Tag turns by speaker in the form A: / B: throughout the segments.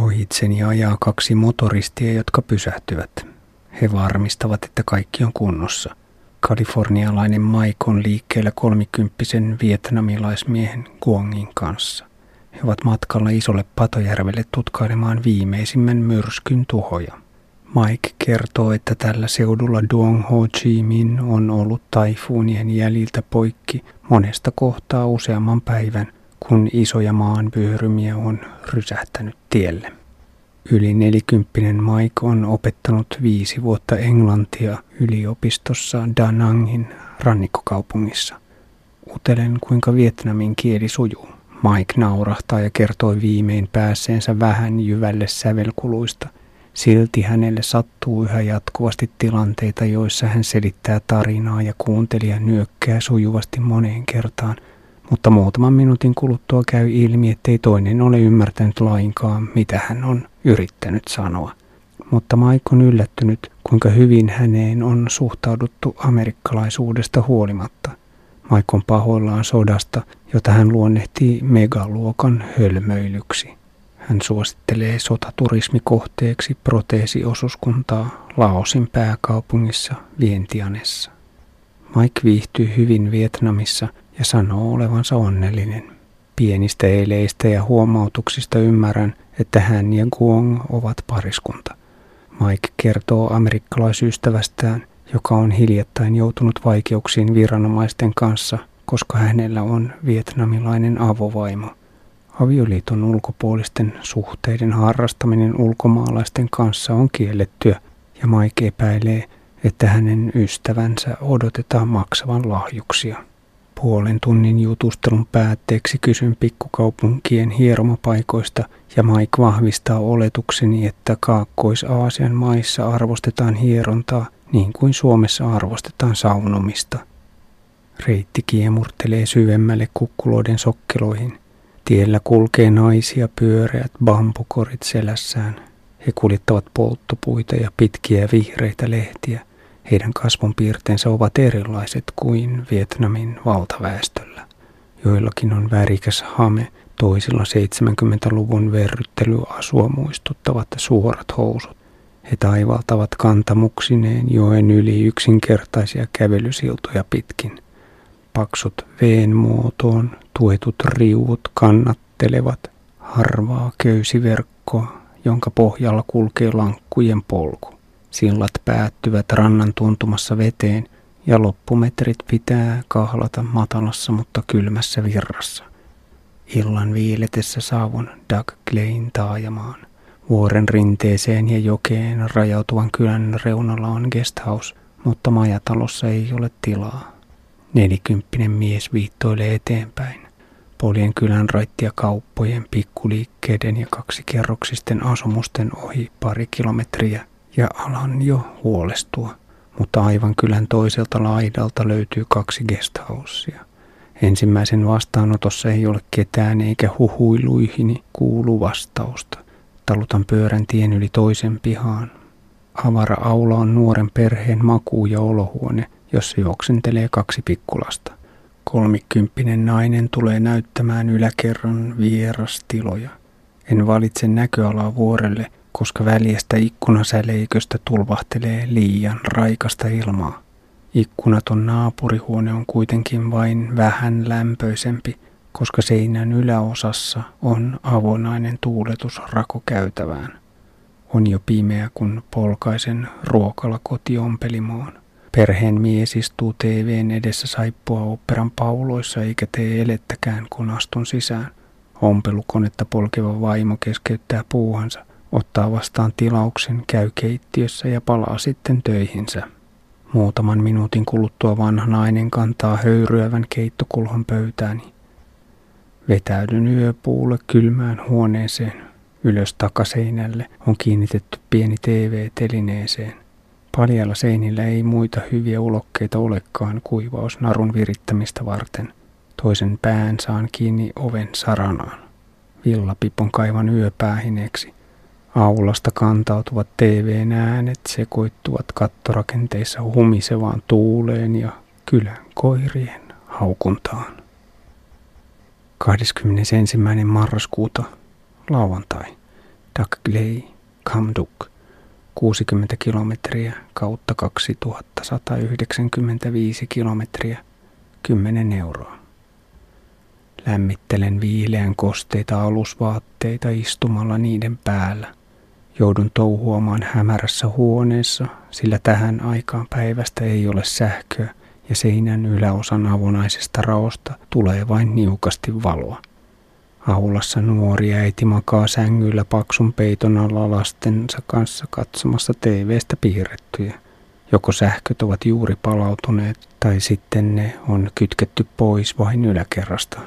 A: Ohitseni ajaa kaksi motoristia, jotka pysähtyvät. He varmistavat, että kaikki on kunnossa. Kalifornialainen Mike on liikkeellä kolmikymppisen vietnamilaismiehen Guangin kanssa. He ovat matkalla isolle Patojärvelle tutkailemaan viimeisimmän myrskyn tuhoja. Mike kertoo, että tällä seudulla Duong Ho Chi Minh on ollut taifuunien jäljiltä poikki monesta kohtaa useamman päivän, kun isoja maanvyörymiä on rysähtänyt tielle. Yli nelikymppinen Mike on opettanut viisi vuotta englantia yliopistossa Da Nangin rannikkokaupungissa. Utelen, kuinka vietnamin kieli sujuu. Mike naurahtaa ja kertoi viimein päässeensä vähän jyvälle sävelkuluista. Silti hänelle sattuu yhä jatkuvasti tilanteita, joissa hän selittää tarinaa ja kuuntelija nyökkää sujuvasti moneen kertaan, mutta muutaman minuutin kuluttua käy ilmi, ettei toinen ole ymmärtänyt lainkaan, mitä hän on yrittänyt sanoa. Mutta Mike on yllättynyt, kuinka hyvin häneen on suhtauduttu amerikkalaisuudesta huolimatta – Maikon pahoillaan sodasta, jota hän luonnehtii megaluokan hölmöilyksi. Hän suosittelee sotaturismikohteeksi proteesiosuuskuntaa Laosin pääkaupungissa Vientianessa. Mike viihtyy hyvin Vietnamissa ja sanoo olevansa onnellinen. Pienistä eileistä ja huomautuksista ymmärrän, että hän ja Guong ovat pariskunta. Mike kertoo amerikkalaisystävästään – joka on hiljattain joutunut vaikeuksiin viranomaisten kanssa, koska hänellä on vietnamilainen avovaimo. Avioliiton ulkopuolisten suhteiden harrastaminen ulkomaalaisten kanssa on kiellettyä ja Mike epäilee, että hänen ystävänsä odotetaan maksavan lahjuksia. Puolen tunnin jutustelun päätteeksi kysyn pikkukaupunkien hieromapaikoista ja Mike vahvistaa oletukseni, että Kaakkois-Aasian maissa arvostetaan hierontaa niin kuin Suomessa arvostetaan saunomista. Reitti kiemurtelee syvemmälle kukkuloiden sokkeloihin. Tiellä kulkee naisia pyöreät bambukorit selässään. He kuljettavat polttopuita ja pitkiä vihreitä lehtiä. Heidän kasvonpiirteensä ovat erilaiset kuin Vietnamin valtaväestöllä. Joillakin on värikäs hame, toisilla 70-luvun verryttelyasua muistuttavat suorat housut. He taivaltavat kantamuksineen joen yli yksinkertaisia kävelysiltoja pitkin. Paksut veen muotoon tuetut riuvut kannattelevat harvaa köysiverkkoa, jonka pohjalla kulkee lankkujen polku. Sillat päättyvät rannan tuntumassa veteen ja loppumetrit pitää kahlata matalassa mutta kylmässä virrassa. Illan viiletessä saavun Doug Klein taajamaan. Vuoren rinteeseen ja jokeen rajautuvan kylän reunalla on guesthouse, mutta majatalossa ei ole tilaa. Nelikymppinen mies viittoilee eteenpäin. Poljen kylän raittia kauppojen, pikkuliikkeiden ja kaksikerroksisten asumusten ohi pari kilometriä ja alan jo huolestua. Mutta aivan kylän toiselta laidalta löytyy kaksi guesthousea. Ensimmäisen vastaanotossa ei ole ketään eikä huhuiluihini kuulu vastausta. Talutan pyörän tien yli toisen pihaan. Avara aula on nuoren perheen maku- ja olohuone, jossa juoksentelee kaksi pikkulasta. Kolmikymppinen nainen tulee näyttämään yläkerran vierastiloja. En valitse näköalaa vuorelle, koska väljestä ikkunasäleiköstä tulvahtelee liian raikasta ilmaa. Ikkunaton naapurihuone on kuitenkin vain vähän lämpöisempi, koska seinän yläosassa on avonainen tuuletus rakokäytävään. On jo pimeä, kun polkaisen ruokala kotiompelimoon. Perheen mies istuu TVn edessä saippua operan pauloissa eikä tee elettäkään, kun astun sisään. Ompelukonetta polkeva vaimo keskeyttää puuhansa, ottaa vastaan tilauksen, käy keittiössä ja palaa sitten töihinsä. Muutaman minuutin kuluttua vanha nainen kantaa höyryävän keittokulhon pöytääni. Vetäydyn yöpuulle kylmään huoneeseen. Ylös takaseinälle on kiinnitetty pieni TV-telineeseen. Paljalla seinillä ei muita hyviä ulokkeita olekaan kuivausnarun virittämistä varten. Toisen pään saan kiinni oven saranaan. Villapipon kaivan yöpäähineeksi. Aulasta kantautuvat TVn äänet sekoittuvat kattorakenteissa humisevaan tuuleen ja kylän koirien haukuntaan. 21. marraskuuta lauantai. Dakgley, Kamduk, 60 kilometriä kautta 2195 kilometriä, 10 euroa. Lämmittelen viileän kosteita alusvaatteita istumalla niiden päällä. Joudun touhuamaan hämärässä huoneessa, sillä tähän aikaan päivästä ei ole sähköä ja seinän yläosan avonaisesta raosta tulee vain niukasti valoa. Aulassa nuori äiti makaa sängyllä paksun peiton alla lastensa kanssa katsomassa TV-stä piirrettyjä. Joko sähköt ovat juuri palautuneet tai sitten ne on kytketty pois vain yläkerrasta.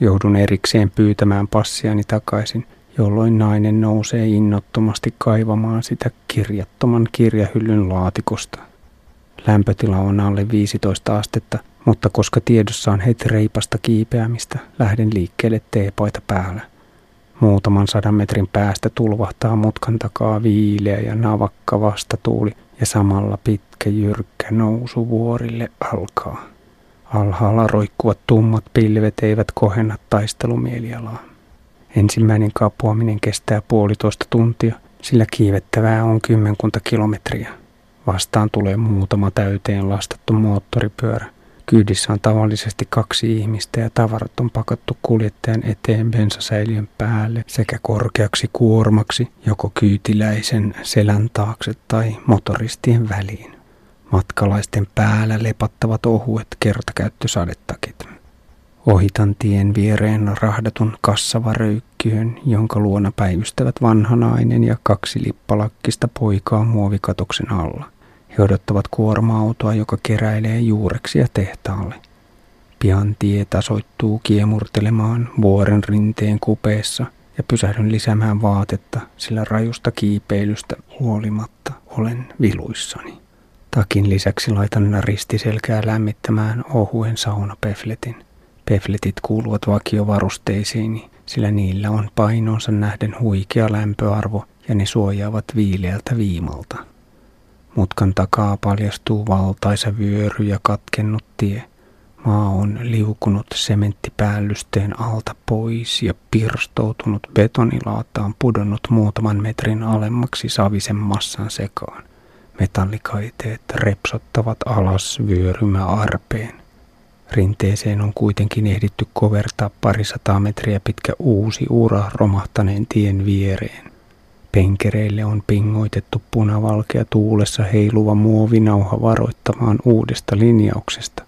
A: Joudun erikseen pyytämään passiani takaisin, jolloin nainen nousee innottomasti kaivamaan sitä kirjattoman kirjahyllyn laatikosta. Lämpötila on alle 15 astetta, mutta koska tiedossa on heti reipasta kiipeämistä, lähden liikkeelle teepaita päällä. Muutaman sadan metrin päästä tulvahtaa mutkan takaa viileä ja navakka vastatuuli ja samalla pitkä jyrkkä nousu vuorille alkaa. Alhaalla roikkuvat tummat pilvet eivät kohenna taistelumielialaa. Ensimmäinen kapuaminen kestää puolitoista tuntia, sillä kiivettävää on kymmenkunta kilometriä. Vastaan tulee muutama täyteen lastattu moottoripyörä. Kyydissä on tavallisesti kaksi ihmistä ja tavarat on pakattu kuljettajan eteen bensasäiliön päälle sekä korkeaksi kuormaksi joko kyytiläisen selän taakse tai motoristien väliin. Matkalaisten päällä lepattavat ohuet kertakäyttösadetakit. Ohitan tien viereen rahdatun kassavaröykkyön, jonka luona päivystävät vanha nainen ja kaksi lippalakkista poikaa muovikatoksen alla. He odottavat kuorma-autoa, joka keräilee juureksia tehtaalle. Pian tie tasoittuu kiemurtelemaan vuoren rinteen kupeessa ja pysähdyn lisäämään vaatetta, sillä rajusta kiipeilystä huolimatta olen viluissani. Takin lisäksi laitan ristiselkää lämmittämään ohuen saunapefletin. Pefletit kuuluvat vakiovarusteisiin, sillä niillä on painonsa nähden huikea lämpöarvo ja ne suojaavat viileältä viimalta. Mutkan takaa paljastuu valtaisa vyöry ja katkennut tie. Maa on liukunut sementtipäällysten alta pois ja pirstoutunut betonilaataan pudonnut muutaman metrin alemmaksi savisen massan sekaan. Metallikaiteet repsottavat alas vyörymä arpeen. Rinteeseen on kuitenkin ehditty kovertaa parisataa metriä pitkä uusi ura romahtaneen tien viereen. Penkereille on pingoitettu punavalkea tuulessa heiluva muovinauha varoittamaan uudesta linjauksesta.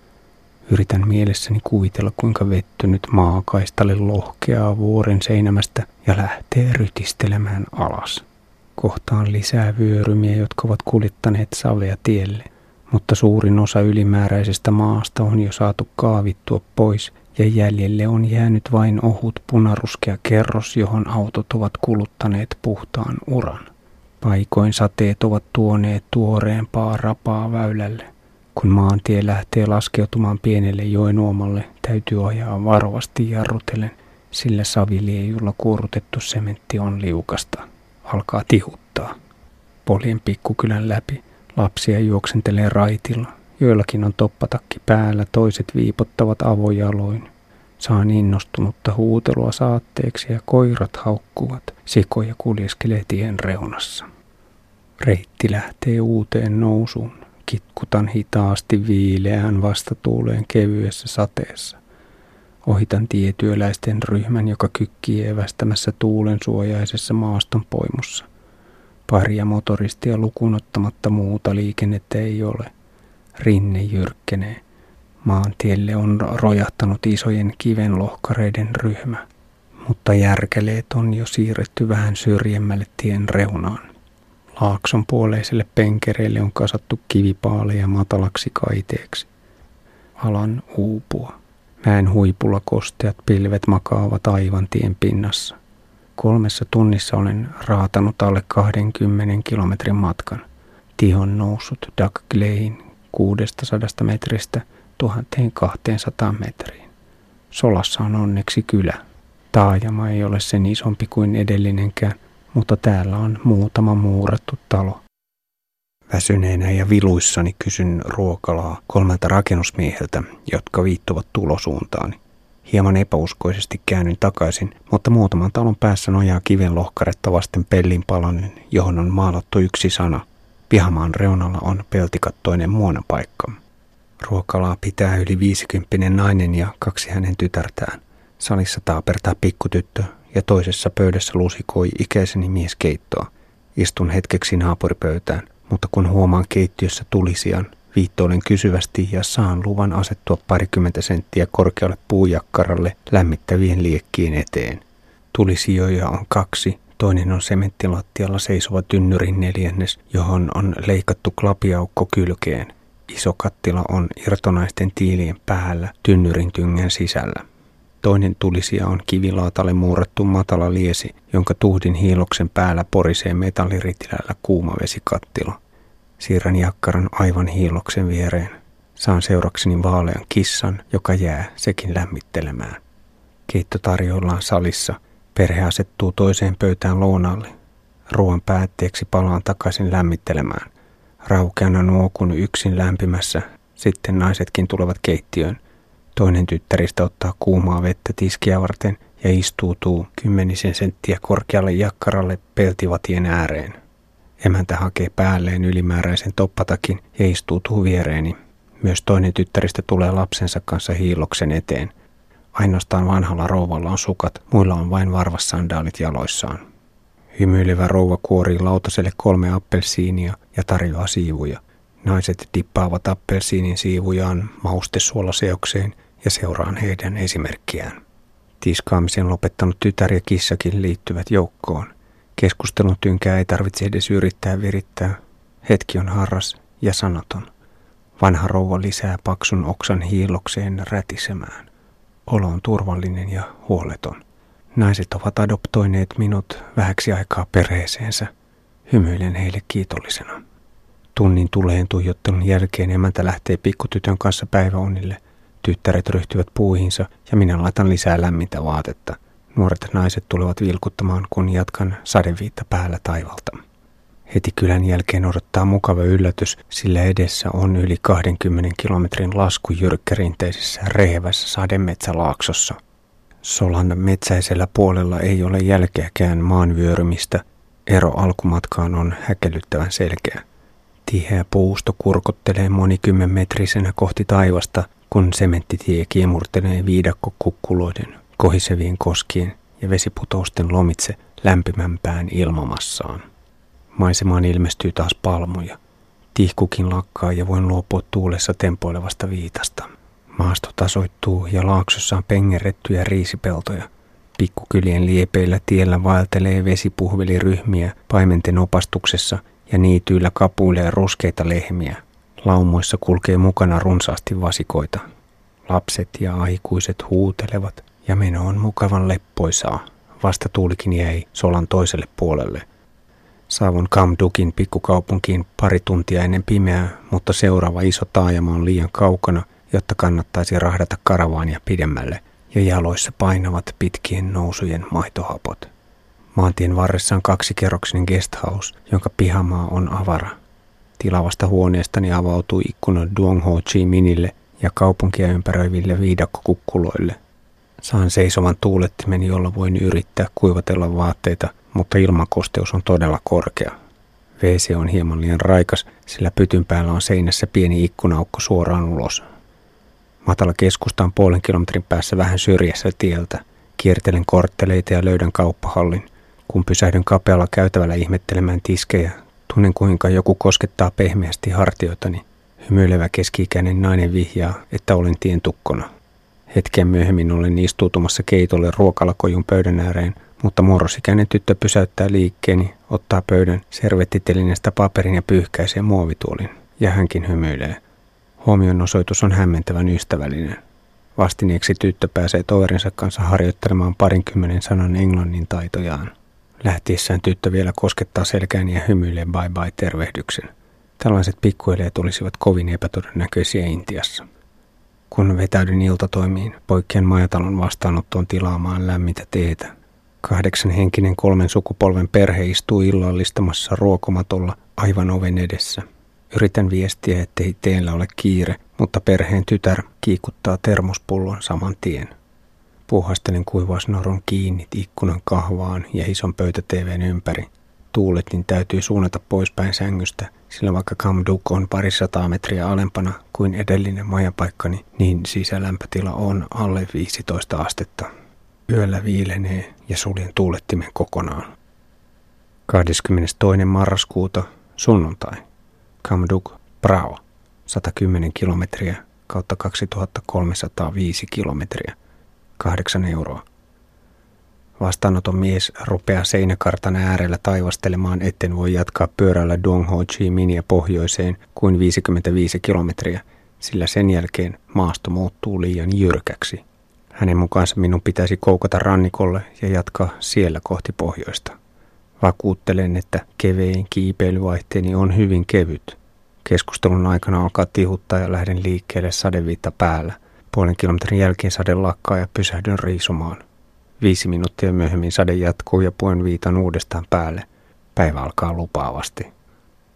A: Yritän mielessäni kuvitella, kuinka vettynyt maakaistalle lohkeaa vuoren seinämästä ja lähtee rytistelemään alas. Kohtaan lisää vyörymiä, jotka ovat kuljettaneet savea tielle, mutta suurin osa ylimääräisestä maasta on jo saatu kaavittua pois ja jäljelle on jäänyt vain ohut punaruskea kerros, johon autot ovat kuluttaneet puhtaan uran. Paikoin sateet ovat tuoneet tuoreempaa rapaa väylälle. Kun maantie lähtee laskeutumaan pienelle joenuomalle, täytyy ajaa varovasti jarrutellen, sillä saviliejulla kuorutettu sementti on liukasta alkaa tihuttaa. Polien pikkukylän läpi lapsia juoksentelee raitilla. Joillakin on toppatakki päällä, toiset viipottavat avojaloin. Saan innostunutta huutelua saatteeksi ja koirat haukkuvat. Sikoja kuljeskelee tien reunassa. Reitti lähtee uuteen nousuun. Kitkutan hitaasti viileään vastatuuleen kevyessä sateessa. Ohitan tietyöläisten ryhmän, joka kykkii evästämässä tuulen suojaisessa maastonpoimussa. Paria motoristia lukunottamatta muuta liikennettä ei ole. Rinne jyrkkenee. Maantielle on rojahtanut isojen kivenlohkareiden ryhmä, mutta järkeleet on jo siirretty vähän syrjemmälle tien reunaan. Laakson puoleiselle penkereille on kasattu kivipaaleja matalaksi kaiteeksi. Alan uupua. Mäen huipulla kosteat pilvet makaavat aivan tien pinnassa. Kolmessa tunnissa olen raatanut alle 20 kilometrin matkan. Tihon noussut Duck Glein 600 metristä 1200 metriin. Solassa on onneksi kylä. Taajama ei ole sen isompi kuin edellinenkään, mutta täällä on muutama muurattu talo. Väsyneenä ja viluissani kysyn ruokalaa kolmelta rakennusmieheltä, jotka viittovat tulosuuntaani. Hieman epäuskoisesti käännyn takaisin, mutta muutaman talon päässä nojaa kiven lohkaretta vasten pellin palanen, johon on maalattu yksi sana. Pihamaan reunalla on peltikattoinen muonapaikka. Ruokalaa pitää yli viisikymppinen nainen ja kaksi hänen tytärtään. Salissa taapertaa pikkutyttö ja toisessa pöydässä lusikoi ikäiseni mies keittoa. Istun hetkeksi naapuripöytään, mutta kun huomaan keittiössä tulisijan, viittoilen kysyvästi ja saan luvan asettua parikymmentä senttiä korkealle puujakkaralle lämmittävien liekkien eteen. Tulisijoja on kaksi, toinen on sementtilattialla seisova tynnyrin neljännes, johon on leikattu klapiaukko kylkeen. Iso kattila on irtonaisten tiilien päällä tynnyrin tyngän sisällä. Toinen tulisija on kivilaatalle muurattu matala liesi, jonka tuhdin hiiloksen päällä porisee metalliritilällä kuuma vesikattila. Siirrän jakkaran aivan hiiloksen viereen. Saan seurakseni vaalean kissan, joka jää sekin lämmittelemään. Keitto tarjoillaan salissa. Perhe asettuu toiseen pöytään lounalle. Ruoan päätteeksi palaan takaisin lämmittelemään. Raukeana nuokun yksin lämpimässä. Sitten naisetkin tulevat keittiöön – Toinen tyttäristä ottaa kuumaa vettä tiskiä varten ja istuutuu kymmenisen senttiä korkealle jakkaralle peltivatien ääreen. Emäntä hakee päälleen ylimääräisen toppatakin ja istuutuu viereeni. Myös toinen tyttäristä tulee lapsensa kanssa hiiloksen eteen. Ainoastaan vanhalla rouvalla on sukat, muilla on vain varvassandaalit jaloissaan. Hymyilevä rouva kuorii lautaselle kolme appelsiinia ja tarjoaa siivuja. Naiset dippaavat appelsiinin siivujaan maustesuolaseokseen ja seuraan heidän esimerkkiään. Tiskaamisen lopettanut tytär ja kissakin liittyvät joukkoon. Keskustelun tynkää ei tarvitse edes yrittää virittää. Hetki on harras ja sanaton. Vanha rouva lisää paksun oksan hiilokseen rätisemään. Olo on turvallinen ja huoleton. Naiset ovat adoptoineet minut vähäksi aikaa perheeseensä. Hymyilen heille kiitollisena. Tunnin tuleen tuijottelun jälkeen emäntä lähtee pikkutytön kanssa päiväunille – Tyttäret ryhtyvät puuhinsa ja minä laitan lisää lämmintä vaatetta. Nuoret naiset tulevat vilkuttamaan, kun jatkan sadeviitta päällä taivalta. Heti kylän jälkeen odottaa mukava yllätys, sillä edessä on yli 20 kilometrin lasku jyrkkärinteisessä rehevässä sademetsälaaksossa. Solan metsäisellä puolella ei ole jälkeäkään maanvyörymistä. Ero alkumatkaan on häkellyttävän selkeä. Tiheä puusto kurkottelee monikymmenmetrisenä kohti taivasta, kun sementtitie kiemurtelee viidakkokukkuloiden, kohisevien koskien ja vesiputousten lomitse lämpimämpään ilmamassaan. Maisemaan ilmestyy taas palmuja. Tihkukin lakkaa ja voin luopua tuulessa tempoilevasta viitasta. Maasto tasoittuu ja laaksossa on pengerrettyjä riisipeltoja. Pikkukylien liepeillä tiellä vaeltelee vesipuhveliryhmiä paimenten opastuksessa ja niityillä kapuilee ruskeita lehmiä – Laumoissa kulkee mukana runsaasti vasikoita. Lapset ja aikuiset huutelevat ja meno on mukavan leppoisaa. Vasta tuulikin jäi solan toiselle puolelle. Saavun Kamdukin pikkukaupunkiin pari tuntia ennen pimeää, mutta seuraava iso taajama on liian kaukana, jotta kannattaisi rahdata karavaania pidemmälle, ja jaloissa painavat pitkien nousujen maitohapot. Maantien varressa on kaksikerroksinen guesthouse, jonka pihamaa on avara. Tilavasta huoneestani avautui ikkuna Duong Ho Chi Minille ja kaupunkia ympäröiville viidakkokukkuloille. Saan seisovan tuulettimen, jolla voin yrittää kuivatella vaatteita, mutta ilmakosteus on todella korkea. WC on hieman liian raikas, sillä pytyn päällä on seinässä pieni ikkunaukko suoraan ulos. Matala keskusta on puolen kilometrin päässä vähän syrjässä tieltä. Kiertelen kortteleita ja löydän kauppahallin. Kun pysähdyn kapealla käytävällä ihmettelemään tiskejä, Tunnen kuinka joku koskettaa pehmeästi hartioitani. Hymyilevä keski-ikäinen nainen vihjaa, että olen tien tukkona. Hetken myöhemmin olen istuutumassa keitolle ruokalakojun pöydän ääreen, mutta murrosikäinen tyttö pysäyttää liikkeeni, ottaa pöydän servettitelineestä paperin ja pyyhkäisee muovituolin. Ja hänkin hymyilee. Huomion osoitus on hämmentävän ystävällinen. Vastineeksi tyttö pääsee toverinsa kanssa harjoittelemaan parinkymmenen sanan englannin taitojaan. Lähtiessään tyttö vielä koskettaa selkään ja hymyilee bye bye tervehdyksen. Tällaiset pikkueleet olisivat kovin epätodennäköisiä Intiassa. Kun vetäydyn iltatoimiin, poikkeen majatalon vastaanottoon tilaamaan lämmintä teetä. Kahdeksan henkinen kolmen sukupolven perhe istuu illallistamassa ruokomatolla aivan oven edessä. Yritän viestiä, ettei teillä ole kiire, mutta perheen tytär kiikuttaa termospullon saman tien. Puuhastelin kuivausnorun kiinni ikkunan kahvaan ja ison pöytäteeveen ympäri. Tuuletin täytyy suunnata poispäin sängystä, sillä vaikka Kamduk on parisataa metriä alempana kuin edellinen majapaikkani, niin sisälämpötila on alle 15 astetta. Yöllä viilenee ja suljen tuulettimen kokonaan. 22. marraskuuta sunnuntai. Kamduk, Bravo. 110 kilometriä kautta 2305 kilometriä. 8 euroa. Vastaanoton mies rupeaa seinäkartan äärellä taivastelemaan, etten voi jatkaa pyörällä Duong Ho Chi Minia pohjoiseen kuin 55 kilometriä, sillä sen jälkeen maasto muuttuu liian jyrkäksi. Hänen mukaansa minun pitäisi koukata rannikolle ja jatkaa siellä kohti pohjoista. Vakuuttelen, että kevein kiipeilyvaihteeni on hyvin kevyt. Keskustelun aikana alkaa tihuttaa ja lähden liikkeelle sadeviitta päällä. Puolen kilometrin jälkeen sade lakkaa ja pysähdyn riisumaan. Viisi minuuttia myöhemmin sade jatkuu ja puen viitan uudestaan päälle. Päivä alkaa lupaavasti.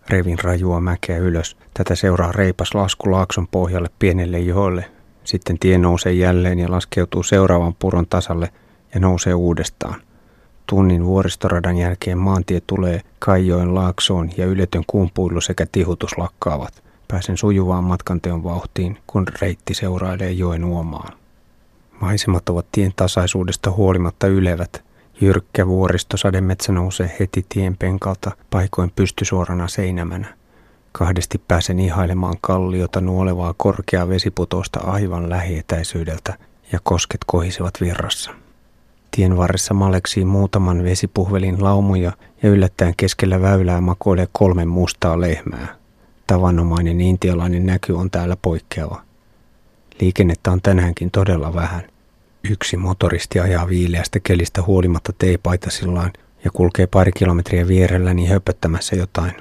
A: Revin rajua mäkeä ylös. Tätä seuraa reipas lasku laakson pohjalle pienelle joelle. Sitten tie nousee jälleen ja laskeutuu seuraavan puron tasalle ja nousee uudestaan. Tunnin vuoristoradan jälkeen maantie tulee Kaijoen laaksoon ja yletön kumpuilu sekä tihutus lakkaavat. Pääsen sujuvaan matkanteon vauhtiin, kun reitti seurailee joen uomaan. Maisemat ovat tien tasaisuudesta huolimatta ylevät. Jyrkkä vuoristosademetsä nousee heti tien penkalta paikoin pystysuorana seinämänä. Kahdesti pääsen ihailemaan kalliota nuolevaa korkeaa vesiputousta aivan lähietäisyydeltä ja kosket kohisevat virrassa. Tien varressa maleksii muutaman vesipuhvelin laumuja ja yllättäen keskellä väylää makoilee kolme mustaa lehmää. Tavanomainen intialainen näky on täällä poikkeava. Liikennettä on tänäänkin todella vähän. Yksi motoristi ajaa viileästä kelistä huolimatta teepaitasillaan ja kulkee pari kilometriä vierelläni höpöttämässä jotain.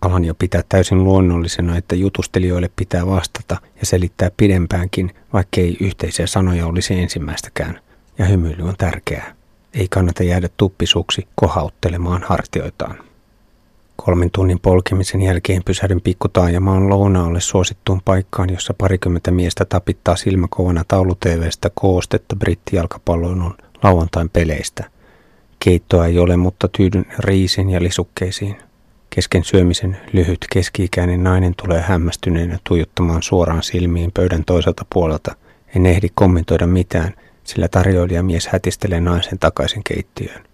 A: Alan jo pitää täysin luonnollisena, että jutustelijoille pitää vastata ja selittää pidempäänkin, vaikkei yhteisiä sanoja olisi ensimmäistäkään. Ja hymyily on tärkeää. Ei kannata jäädä tuppisuksi kohauttelemaan hartioitaan. Kolmen tunnin polkemisen jälkeen pysähdyn pikkutaajamaan lounaalle suosittuun paikkaan, jossa parikymmentä miestä tapittaa silmäkovana taulutevestä koostetta brittijalkapallon lauantain peleistä. Keittoa ei ole, mutta tyydyn riisin ja lisukkeisiin. Kesken syömisen lyhyt keski-ikäinen nainen tulee hämmästyneenä tuijottamaan suoraan silmiin pöydän toiselta puolelta. En ehdi kommentoida mitään, sillä tarjoilijamies hätistelee naisen takaisin keittiöön.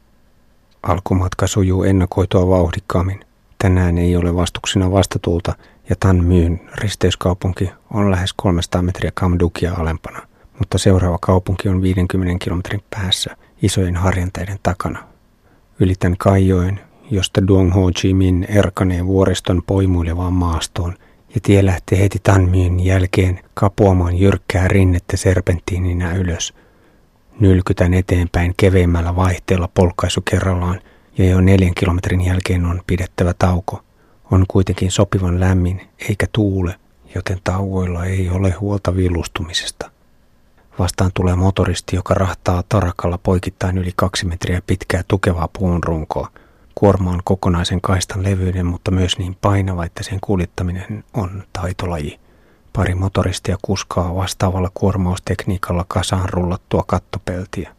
A: Alkumatka sujuu ennakoitua vauhdikkaammin. Tänään ei ole vastuksina vastatulta ja Tan Myyn risteyskaupunki on lähes 300 metriä Kamdukia alempana, mutta seuraava kaupunki on 50 kilometrin päässä isojen harjanteiden takana. Ylitän Kaijoen, josta Duong Ho Chi Minh erkanee vuoriston poimuilevaan maastoon ja tie lähtee heti Tanmyin jälkeen kapuamaan jyrkkää rinnettä serpenttiininä ylös. Nylkytän eteenpäin keveimmällä vaihteella polkaisu kerrallaan – ja jo neljän kilometrin jälkeen on pidettävä tauko. On kuitenkin sopivan lämmin eikä tuule, joten tauoilla ei ole huolta villustumisesta. Vastaan tulee motoristi, joka rahtaa tarakalla poikittain yli kaksi metriä pitkää tukevaa puun runkoa. Kuorma on kokonaisen kaistan levyyden, mutta myös niin painava, että sen kuljettaminen on taitolaji. Pari motoristia kuskaa vastaavalla kuormaustekniikalla kasaan rullattua kattopeltiä.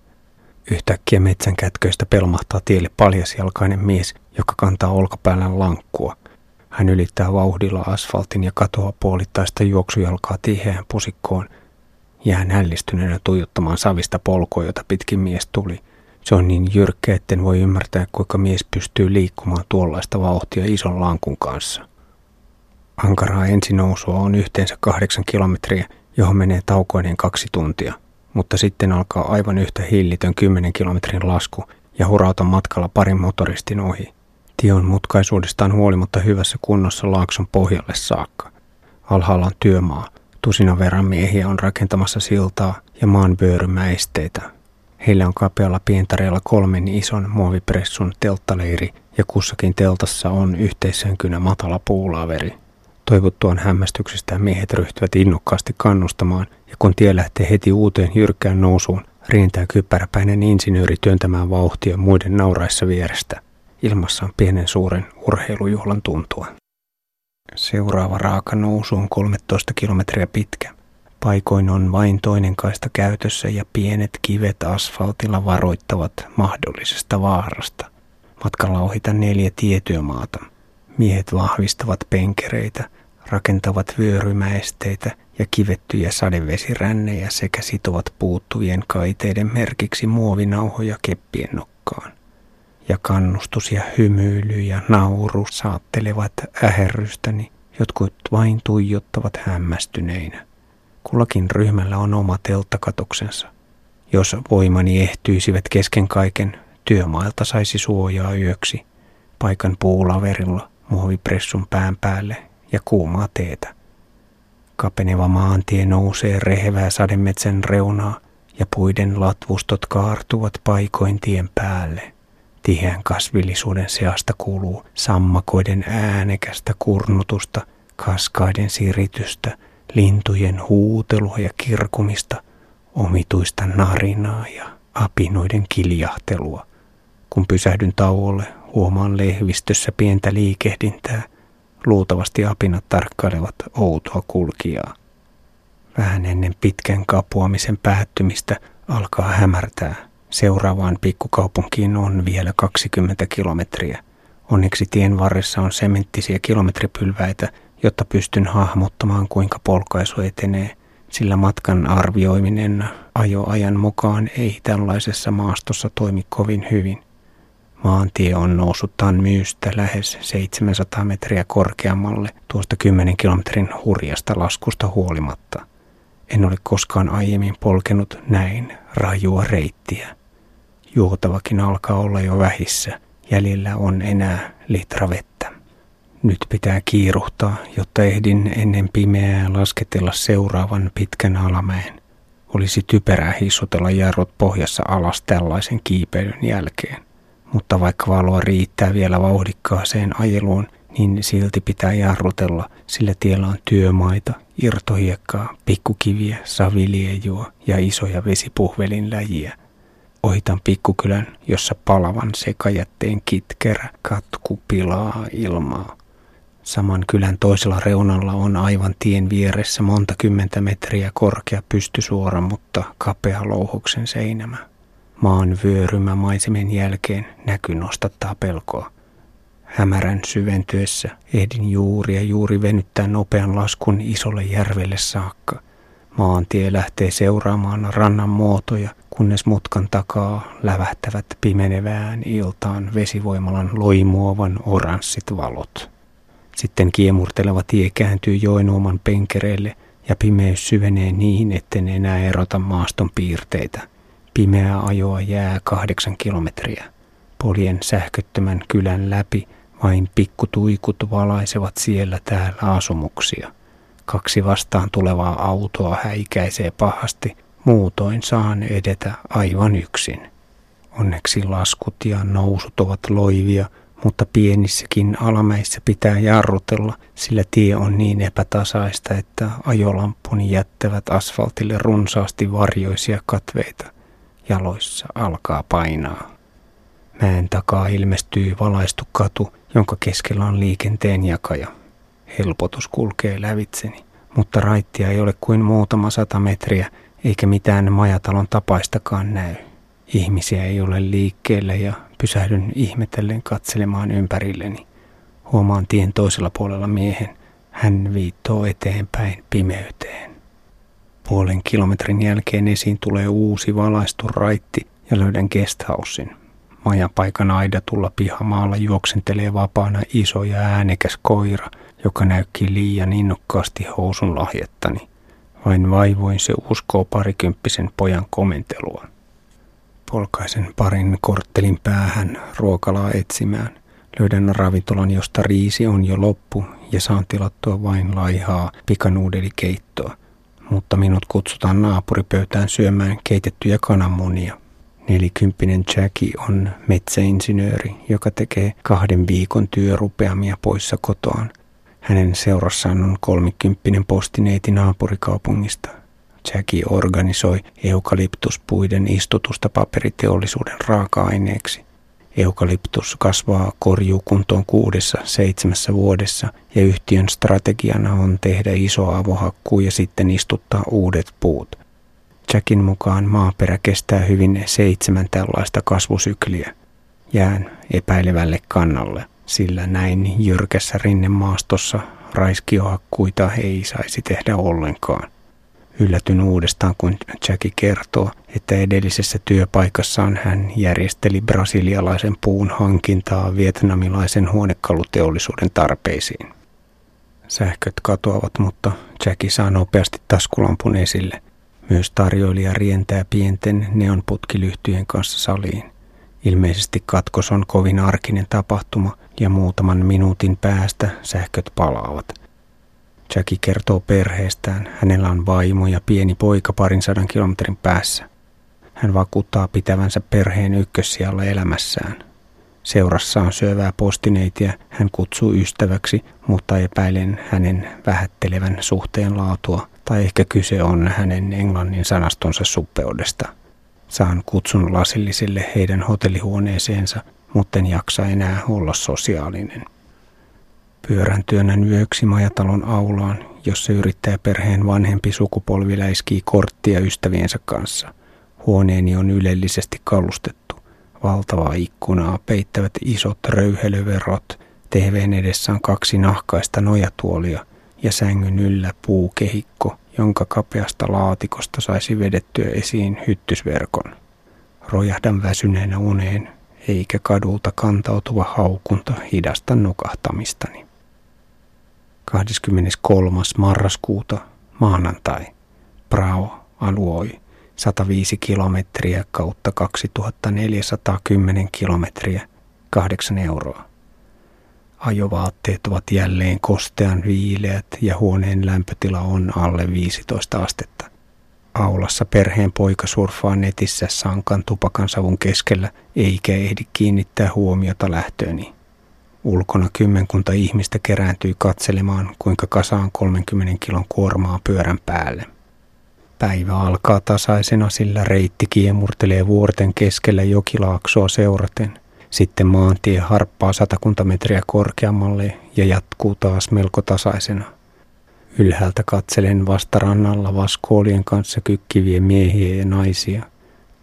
A: Yhtäkkiä metsän kätköistä pelmahtaa tielle paljasjalkainen mies, joka kantaa olkapäällään lankkua. Hän ylittää vauhdilla asfaltin ja katoaa puolittaista juoksujalkaa tiheään pusikkoon. Jään hällistyneenä tuijottamaan savista polkua, jota pitkin mies tuli. Se on niin jyrkkä, etten voi ymmärtää, kuinka mies pystyy liikkumaan tuollaista vauhtia ison lankun kanssa. Ankaraa ensinousua on yhteensä kahdeksan kilometriä, johon menee taukoinen kaksi tuntia mutta sitten alkaa aivan yhtä hillitön 10 kilometrin lasku ja hurauta matkalla parin motoristin ohi. Tie on mutkaisuudestaan huolimatta hyvässä kunnossa laakson pohjalle saakka. Alhaalla on työmaa. Tusinan verran miehiä on rakentamassa siltaa ja maan vyörymäesteitä. Heillä on kapealla pientareella kolmen ison muovipressun telttaleiri ja kussakin teltassa on yhteisönkynä matala puulaveri. Toivottuaan hämmästyksestä miehet ryhtyvät innokkaasti kannustamaan, ja kun tie lähtee heti uuteen jyrkkään nousuun, rientää kypäräpäinen insinööri työntämään vauhtia muiden nauraissa vierestä. Ilmassa on pienen suuren urheilujuhlan tuntua. Seuraava raaka nousu on 13 kilometriä pitkä. Paikoin on vain toinen kaista käytössä ja pienet kivet asfaltilla varoittavat mahdollisesta vaarasta. Matkalla ohita neljä tietyömaata. Miehet vahvistavat penkereitä, rakentavat vyörymäesteitä ja kivettyjä sadevesirännejä sekä sitovat puuttuvien kaiteiden merkiksi muovinauhoja keppien nokkaan. Ja kannustus ja hymy ja nauru saattelevat äherrystäni, jotkut vain tuijottavat hämmästyneinä. Kullakin ryhmällä on oma telttakatoksensa. Jos voimani ehtyisivät kesken kaiken, työmailta saisi suojaa yöksi, paikan puulaverilla, muovipressun pään päälle ja kuumaa teetä. Kapeneva maantie nousee rehevää sademetsän reunaa ja puiden latvustot kaartuvat paikoin tien päälle. Tiheän kasvillisuuden seasta kuuluu sammakoiden äänekästä kurnutusta, kaskaiden siritystä, lintujen huutelua ja kirkumista, omituista narinaa ja apinoiden kiljahtelua. Kun pysähdyn tauolle, huomaan lehvistössä pientä liikehdintää. Luultavasti apinat tarkkailevat outoa kulkijaa. Vähän ennen pitkän kapuamisen päättymistä alkaa hämärtää. Seuraavaan pikkukaupunkiin on vielä 20 kilometriä. Onneksi tien varressa on sementtisiä kilometripylväitä, jotta pystyn hahmottamaan kuinka polkaisu etenee, sillä matkan arvioiminen ajoajan mukaan ei tällaisessa maastossa toimi kovin hyvin. Maantie on noussut myystä lähes 700 metriä korkeammalle tuosta 10 kilometrin hurjasta laskusta huolimatta. En ole koskaan aiemmin polkenut näin rajua reittiä. Juotavakin alkaa olla jo vähissä. Jäljellä on enää litra vettä. Nyt pitää kiiruhtaa, jotta ehdin ennen pimeää lasketella seuraavan pitkän alamäen. Olisi typerää hissutella jarrut pohjassa alas tällaisen kiipeilyn jälkeen. Mutta vaikka valoa riittää vielä vauhdikkaaseen ajeluun, niin silti pitää jarrutella, sillä tiellä on työmaita, irtohiekkaa, pikkukiviä, saviliejua ja isoja vesipuhvelin läjiä. Ohitan pikkukylän, jossa palavan sekajätteen kitkerä katku pilaa ilmaa. Saman kylän toisella reunalla on aivan tien vieressä monta kymmentä metriä korkea pystysuora, mutta kapea louhoksen seinämä. Maan vyörymä maisemen jälkeen näky nostattaa pelkoa. Hämärän syventyessä ehdin juuri ja juuri venyttää nopean laskun isolle järvelle saakka. Maantie lähtee seuraamaan rannan muotoja, kunnes mutkan takaa lävähtävät pimenevään iltaan vesivoimalan loimuovan oranssit valot. Sitten kiemurteleva tie kääntyy joenuoman penkereille ja pimeys syvenee niin, etten enää erota maaston piirteitä. Pimeää ajoa jää kahdeksan kilometriä. Poljen sähköttömän kylän läpi vain pikkutuikut valaisevat siellä täällä asumuksia. Kaksi vastaan tulevaa autoa häikäisee pahasti, muutoin saan edetä aivan yksin. Onneksi laskut ja nousut ovat loivia – mutta pienissäkin alamäissä pitää jarrutella, sillä tie on niin epätasaista, että ajolampuni jättävät asfaltille runsaasti varjoisia katveita. Jaloissa alkaa painaa. Mäen takaa ilmestyy valaistu katu, jonka keskellä on liikenteen jakaja. Helpotus kulkee lävitseni, mutta raittia ei ole kuin muutama sata metriä, eikä mitään majatalon tapaistakaan näy. Ihmisiä ei ole liikkeellä ja pysähdyn ihmetellen katselemaan ympärilleni. Huomaan tien toisella puolella miehen. Hän viittoo eteenpäin pimeyteen. Puolen kilometrin jälkeen esiin tulee uusi valaistu raitti ja löydän guesthousein. Majapaikan aidatulla pihamaalla juoksentelee vapaana iso ja äänekäs koira, joka näykki liian innokkaasti housun lahjettani. Vain vaivoin se uskoo parikymppisen pojan komentelua. Polkaisen parin korttelin päähän ruokalaa etsimään. Löydän ravintolan, josta riisi on jo loppu ja saan tilattua vain laihaa pikanuudelikeittoa. Mutta minut kutsutaan naapuripöytään syömään keitettyjä kananmunia. Nelikymppinen Jackie on metsäinsinööri, joka tekee kahden viikon työrupeamia poissa kotoaan. Hänen seurassaan on kolmikymppinen postineiti naapurikaupungista – Jackie organisoi eukalyptuspuiden istutusta paperiteollisuuden raaka-aineeksi. Eukalyptus kasvaa korjuukuntoon kuudessa seitsemässä vuodessa ja yhtiön strategiana on tehdä iso avohakkuu ja sitten istuttaa uudet puut. Jackin mukaan maaperä kestää hyvin seitsemän tällaista kasvusykliä. Jään epäilevälle kannalle, sillä näin jyrkässä rinnemaastossa raiskiohakkuita ei saisi tehdä ollenkaan. Yllätyn uudestaan, kun Jackie kertoo, että edellisessä työpaikassaan hän järjesteli brasilialaisen puun hankintaa vietnamilaisen huonekaluteollisuuden tarpeisiin. Sähköt katoavat, mutta Jackie saa nopeasti taskulampun esille. Myös tarjoilija rientää pienten neonputkilyhtyjen kanssa saliin. Ilmeisesti katkos on kovin arkinen tapahtuma ja muutaman minuutin päästä sähköt palaavat – Jackie kertoo perheestään. Hänellä on vaimo ja pieni poika parin sadan kilometrin päässä. Hän vakuuttaa pitävänsä perheen ykkössijalla elämässään. Seurassa on syövää postineitiä, hän kutsuu ystäväksi, mutta epäilen hänen vähättelevän suhteen laatua, tai ehkä kyse on hänen englannin sanastonsa suppeudesta. Saan kutsun lasillisille heidän hotellihuoneeseensa, mutta en jaksa enää olla sosiaalinen. Pyörän työnnän yöksi majatalon aulaan, jossa perheen vanhempi sukupolvi läiskii korttia ystäviensä kanssa. Huoneeni on ylellisesti kalustettu. Valtavaa ikkunaa peittävät isot röyhelöverot. TVn edessä on kaksi nahkaista nojatuolia ja sängyn yllä puukehikko, jonka kapeasta laatikosta saisi vedettyä esiin hyttysverkon. Rojahdan väsyneenä uneen, eikä kadulta kantautuva haukunta hidasta nukahtamistani. 23. marraskuuta maanantai. Prao aluoi 105 kilometriä kautta 2410 kilometriä 8 euroa. Ajovaatteet ovat jälleen kostean viileät ja huoneen lämpötila on alle 15 astetta. Aulassa perheen poika surfaa netissä sankan tupakansavun keskellä eikä ehdi kiinnittää huomiota lähtööni. Ulkona kymmenkunta ihmistä kerääntyy katselemaan, kuinka kasaan 30 kilon kuormaa pyörän päälle. Päivä alkaa tasaisena, sillä reitti kiemurtelee vuorten keskellä jokilaaksoa seuraten. Sitten maantie harppaa satakunta metriä korkeammalle ja jatkuu taas melko tasaisena. Ylhäältä katselen vastarannalla vaskoolien kanssa kykkiviä miehiä ja naisia.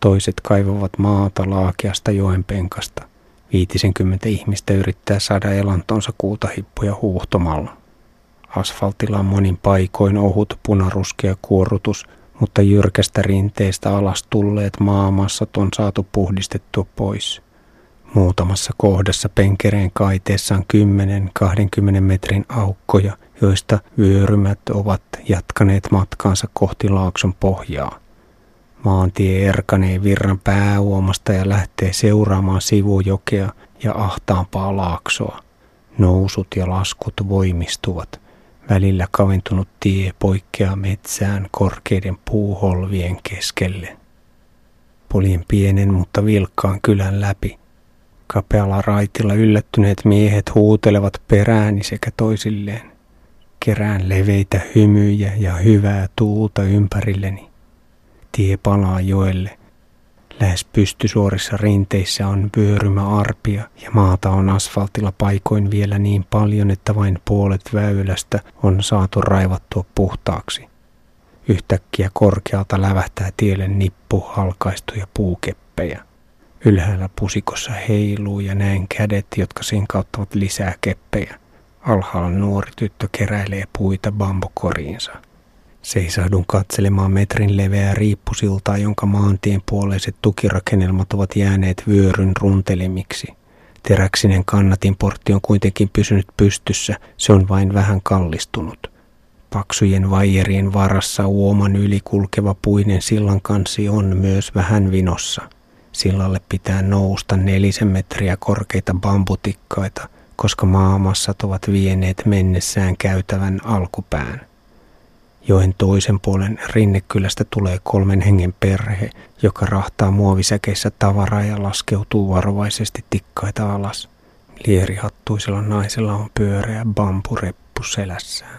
A: Toiset kaivavat maata laakeasta joenpenkasta. Viitisenkymmentä ihmistä yrittää saada elantonsa kuutahippuja huuhtomalla. Asfaltilla on monin paikoin ohut punaruskea kuorutus, mutta jyrkästä rinteistä alas tulleet maamassat on saatu puhdistettua pois. Muutamassa kohdassa penkereen kaiteessa on 10-20 metrin aukkoja, joista vyörymät ovat jatkaneet matkaansa kohti laakson pohjaa. Maantie erkanee virran pääuomasta ja lähtee seuraamaan sivujokea ja ahtaampaa laaksoa. Nousut ja laskut voimistuvat. Välillä kaventunut tie poikkeaa metsään korkeiden puuholvien keskelle. Poljen pienen mutta vilkkaan kylän läpi. Kapealla raitilla yllättyneet miehet huutelevat perääni sekä toisilleen. Kerään leveitä hymyjä ja hyvää tuulta ympärilleni. Tie palaa joelle. Lähes pystysuorissa rinteissä on vyörymä arpia ja maata on asfaltilla paikoin vielä niin paljon, että vain puolet väylästä on saatu raivattua puhtaaksi. Yhtäkkiä korkealta lävähtää tielle nippu halkaistuja puukeppejä. Ylhäällä pusikossa heiluu ja näen kädet, jotka sinkauttavat lisää keppejä. Alhaalla nuori tyttö keräilee puita bambukoriinsa. Seisahdun katselemaan metrin leveää riippusiltaa, jonka maantien puoleiset tukirakennelmat ovat jääneet vyöryn runtelemiksi. Teräksinen kannatinportti on kuitenkin pysynyt pystyssä, se on vain vähän kallistunut. Paksujen vaijerien varassa uoman yli kulkeva puinen sillan kansi on myös vähän vinossa. Sillalle pitää nousta nelisen metriä korkeita bambutikkaita, koska maamassat ovat vieneet mennessään käytävän alkupään. Joen toisen puolen rinnekylästä tulee kolmen hengen perhe, joka rahtaa muovisäkeissä tavaraa ja laskeutuu varovaisesti tikkaita alas. Lierihattuisella naisella on pyöreä bambureppu selässään.